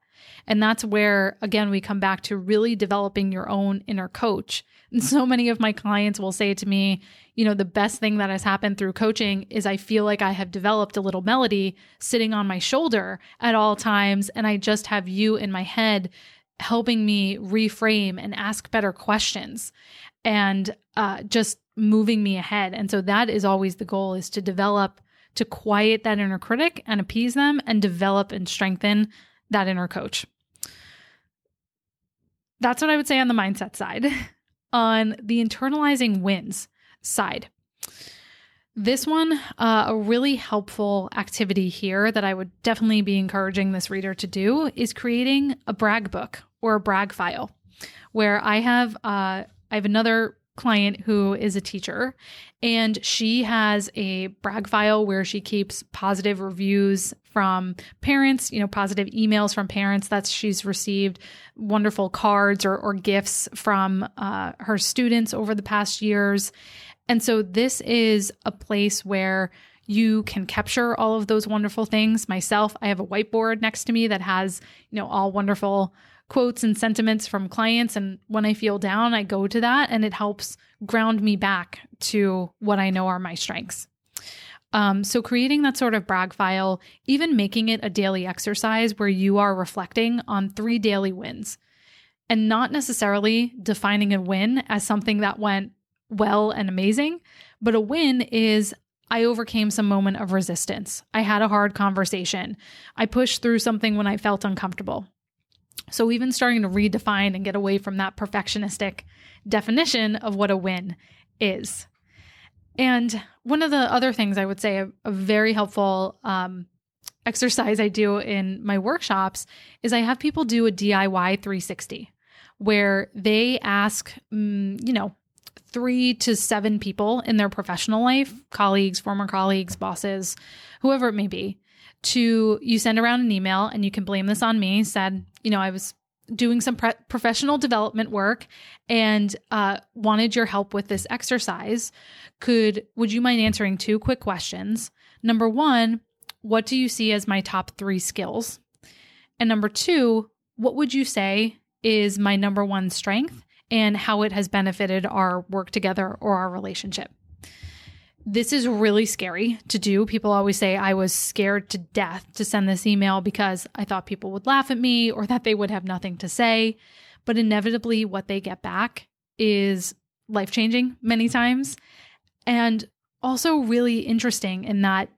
And that's where, again, we come back to really developing your own inner coach. And so many of my clients will say to me, you know, the best thing that has happened through coaching is I feel like I have developed a little melody sitting on my shoulder at all times. And I just have you in my head helping me reframe and ask better questions and uh, just moving me ahead. And so that is always the goal is to develop to quiet that inner critic and appease them and develop and strengthen that inner coach. That's what I would say on the mindset side. [laughs] on the internalizing wins side, this one, uh, a really helpful activity here that I would definitely be encouraging this reader to do is creating a brag book or a brag file where I have uh, I have another client who is a teacher and she has a brag file where she keeps positive reviews from parents you know positive emails from parents that she's received wonderful cards or, or gifts from uh, her students over the past years. And so this is a place where you can capture all of those wonderful things. Myself i have a whiteboard next to me that has you know all wonderful quotes and sentiments from clients. And when I feel down, I go to that and it helps ground me back to what I know are my strengths. Um, so, creating that sort of brag file, even making it a daily exercise where you are reflecting on three daily wins and not necessarily defining a win as something that went well and amazing, but a win is I overcame some moment of resistance. I had a hard conversation. I pushed through something when I felt uncomfortable. So, even starting to redefine and get away from that perfectionistic definition of what a win is. And one of the other things I would say a, a very helpful um, exercise I do in my workshops is I have people do a DIY 360 where they ask, mm, you know, three to seven people in their professional life, colleagues, former colleagues, bosses, whoever it may be, to you send around an email and you can blame this on me said you know i was doing some pre- professional development work and uh, wanted your help with this exercise. Could would you mind answering two quick questions? Number one what do you see as my top three skills? And number two what would you say is my number one strength and how it has benefited our work together or our relationship this is really scary to do. People always say I was scared to death to send this email because I thought people would laugh at me or that they would have nothing to say. But inevitably, what they get back is life changing many times. And also really interesting in that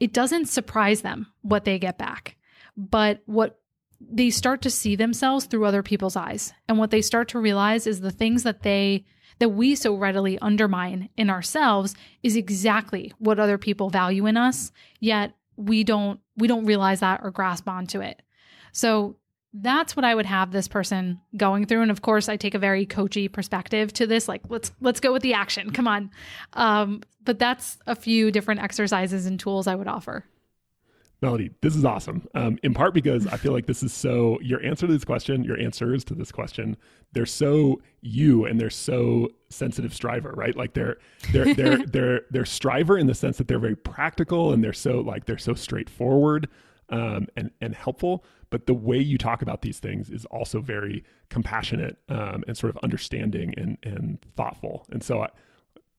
it doesn't surprise them what they get back, but what they start to see themselves through other people's eyes. And what they start to realize is the things that they that we so readily undermine in ourselves is exactly what other people value in us, yet we don't we don't realize that or grasp onto it. So that's what I would have this person going through. And of course, I take a very coachy perspective to this. Like, let's let's go with the action. Come on. Um, but that's a few different exercises and tools I would offer. Melody, this is awesome. Um, in part because I feel like this is so your answer to this question, your answers to this question, they're so you and they're so sensitive striver, right? Like they're they're they're [laughs] they're they're striver in the sense that they're very practical and they're so like they're so straightforward um, and and helpful. But the way you talk about these things is also very compassionate um, and sort of understanding and and thoughtful. And so I,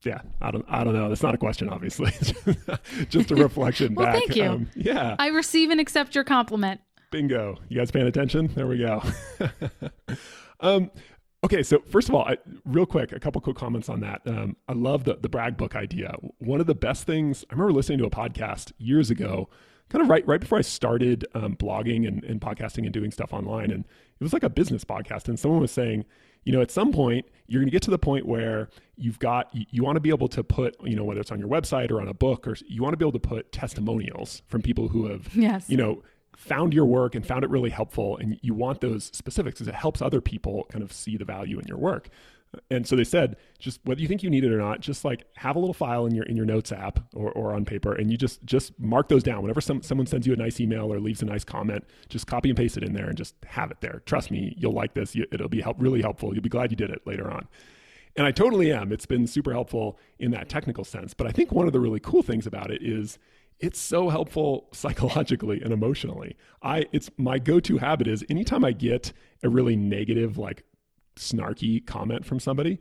yeah, I don't, I don't know. That's not a question, obviously. [laughs] Just a reflection [laughs] well, back. Thank you. Um, yeah. I receive and accept your compliment. Bingo. You guys paying attention? There we go. [laughs] um, okay, so first of all, I, real quick, a couple quick comments on that. Um, I love the the brag book idea. One of the best things I remember listening to a podcast years ago, kind of right right before I started um, blogging and, and podcasting and doing stuff online, and it was like a business podcast, and someone was saying you know, at some point, you're going to get to the point where you've got, you, you want to be able to put, you know, whether it's on your website or on a book, or you want to be able to put testimonials from people who have, yes. you know, found your work and found it really helpful. And you want those specifics because it helps other people kind of see the value in your work. And so they said, just whether you think you need it or not, just like have a little file in your in your notes app or, or on paper, and you just just mark those down. Whenever some, someone sends you a nice email or leaves a nice comment, just copy and paste it in there and just have it there. Trust me, you'll like this. It'll be help, really helpful. You'll be glad you did it later on. And I totally am. It's been super helpful in that technical sense. But I think one of the really cool things about it is it's so helpful [laughs] psychologically and emotionally. I it's my go-to habit is anytime I get a really negative like snarky comment from somebody,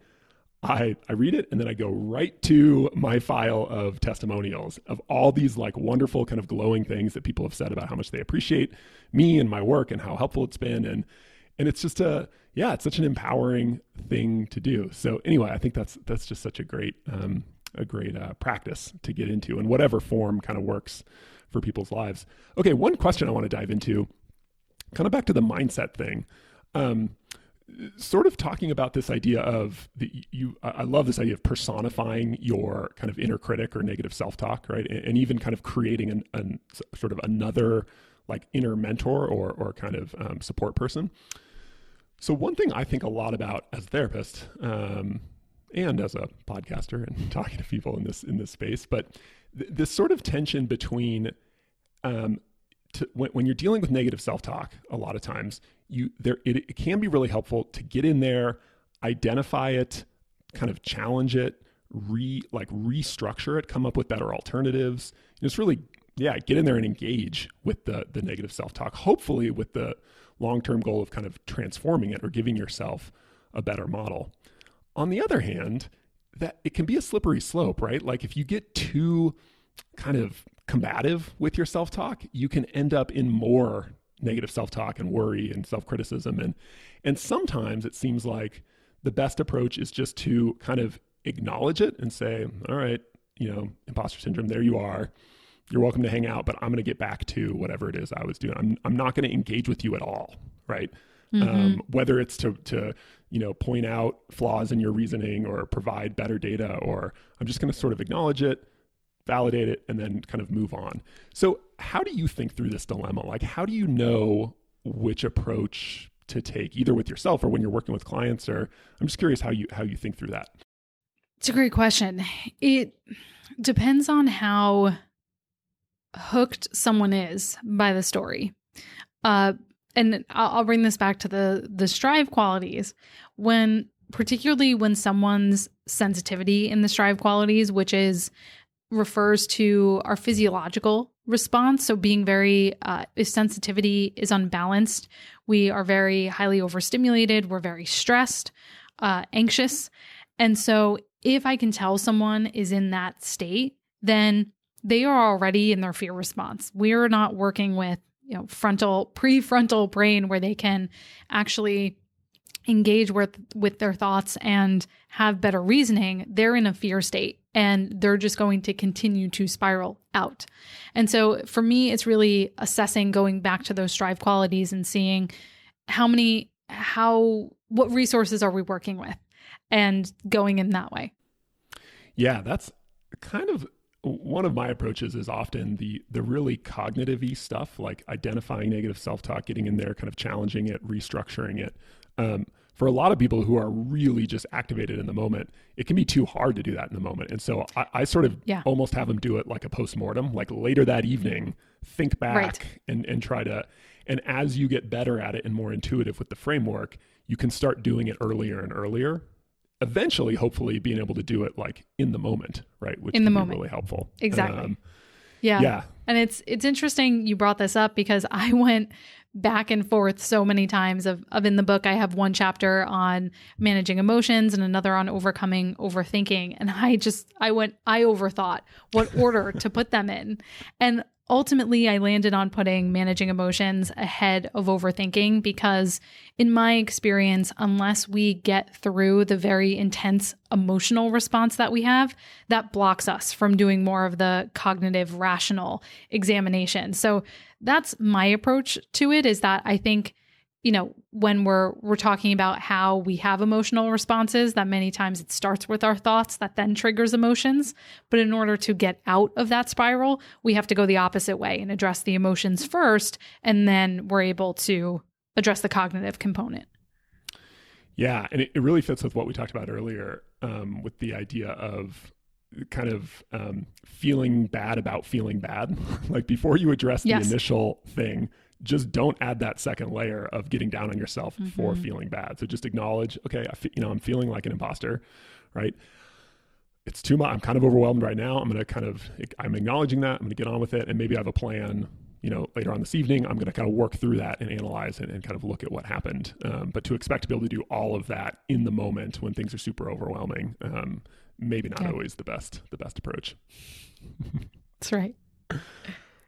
I, I read it and then I go right to my file of testimonials of all these like wonderful kind of glowing things that people have said about how much they appreciate me and my work and how helpful it's been. And and it's just a yeah it's such an empowering thing to do. So anyway I think that's that's just such a great um, a great uh, practice to get into and whatever form kind of works for people's lives. Okay one question I want to dive into kind of back to the mindset thing. Um, sort of talking about this idea of the, you i love this idea of personifying your kind of inner critic or negative self-talk right? And, and even kind of creating an, an, sort of another like inner mentor or or kind of um, support person. So, one thing I think a lot about as a therapist um, and as a podcaster and [laughs] talking to people in this in this space, but th- this sort of tension between um, to, when, when, you're dealing with negative self-talk, a lot of times you there it, it can be really helpful to get in there, identify it, kind of challenge it, re like restructure it, come up with better alternatives. Just really, yeah, get in there and engage with the the negative self-talk. Hopefully, with the long term goal of kind of transforming it or giving yourself a better model. On the other hand, that it can be a slippery slope, right? Like if you get too kind of combative with your self talk, you can end up in more negative self talk and worry and self criticism. And, and sometimes it seems like the best approach is just to kind of acknowledge it and say, all right, you know, imposter syndrome, there you are you're welcome to hang out, but I'm going to get back to whatever it is I was doing. I'm, I'm not going to engage with you at all, right? Mm-hmm. Um, whether it's to, to, you know, point out flaws in your reasoning or provide better data, or I'm just going to sort of acknowledge it, validate it, and then kind of move on. So, how do you think through this dilemma? Like, how do you know which approach to take, either with yourself or when you're working with clients? Or I'm just curious how you how you think through that. It's a great question. It depends on how hooked someone is by the story. Uh, and I'll, I'll bring this back to the the strive qualities. When particularly when someone's sensitivity in the strive qualities, which is refers to our physiological response. So being very, uh, if sensitivity is unbalanced, we are very highly overstimulated. We're very stressed, uh, anxious. And so if I can tell someone is in that state, then they are already in their fear response. We're not working with, you know, frontal, prefrontal brain where they can actually engage with with their thoughts and have better reasoning. They're in a fear state and they're just going to continue to spiral out. And so for me it's really assessing going back to those strive qualities and seeing how many how what resources are we working with and going in that way. Yeah, that's kind of one of my approaches is often the the really cognitive stuff, like identifying negative self talk, getting in there, kind of challenging it, restructuring it. Um, for a lot of people who are really just activated in the moment, it can be too hard to do that in the moment. And so I, I sort of yeah. almost have them do it like a post mortem, like later that evening, think back right. and and try to. And as you get better at it and more intuitive with the framework, you can start doing it earlier and earlier eventually hopefully being able to do it like in the moment right which in the moment really helpful exactly um, yeah yeah and it's it's interesting you brought this up because i [laughs] went back and forth so many times of, of in the book i have one chapter on managing emotions and another on overcoming overthinking. And i just i went i overthought what order to put them in. And ultimately I landed on putting managing emotions ahead of overthinking because, in my experience, unless we get through the very intense emotional response that we have, that blocks us from doing more of the cognitive, rational examination. So that's my approach to it is that I think you know when we're we're talking about how we have emotional responses that many times it starts with our thoughts that then triggers emotions. But in order to get out of that spiral we have to go the opposite way and address the emotions first and then we're able to address the cognitive component. Yeah and it, it really fits with what we talked about earlier um, with the idea of kind of um, feeling bad about feeling bad. [laughs] Like before you address the yes. initial thing just don't add that second layer of getting down on yourself mm-hmm. for feeling bad. So just acknowledge, okay, I fe- you know, I'm feeling like an imposter, right? It's too much. I'm kind of overwhelmed right now. I'm going to kind of, I'm acknowledging that. I'm going to get on with it. And maybe I have a plan, you know, later on this evening. I'm going to kind of work through that and analyze and, and kind of look at what happened. Um, but to expect to be able to do all of that in the moment when things are super overwhelming, um, maybe not yeah. always the best, the best approach. [laughs] That's right.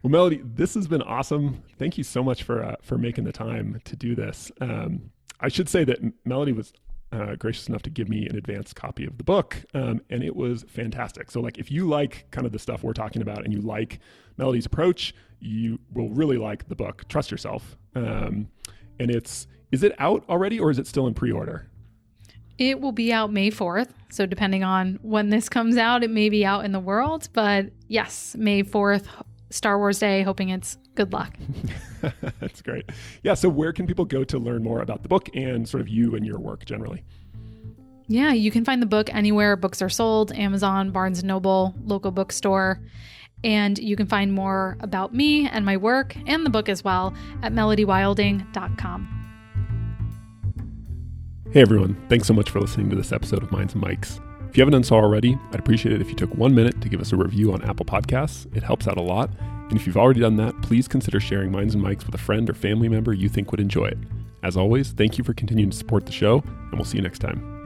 Well, Melody, this has been awesome. Thank you so much for uh, for making the time to do this. Um, I should say that Melody was uh, gracious enough to give me an advanced copy of the book, um, and it was fantastic. So, like, if you like kind of the stuff we're talking about, and you like Melody's approach, you will really like the book. Trust yourself. Um, and it's is it out already, or is it still in pre-order? It will be out May 4th. So, depending on when this comes out, it may be out in the world. But yes, May 4th, Star Wars Day, hoping it's good luck. [laughs] That's great. Yeah. So, where can people go to learn more about the book and sort of you and your work generally? Yeah, you can find the book anywhere books are sold Amazon, Barnes and Noble, local bookstore. And you can find more about me and my work and the book as well at melodywilding.com. Hey everyone, thanks so much for listening to this episode of Minds and Mics. If you haven't done so already, I'd appreciate it if you took one minute to give us a review on Apple Podcasts. It helps out a lot. And if you've already done that, please consider sharing Minds and Mics with a friend or family member you think would enjoy it. As always, thank you for continuing to support the show, and we'll see you next time.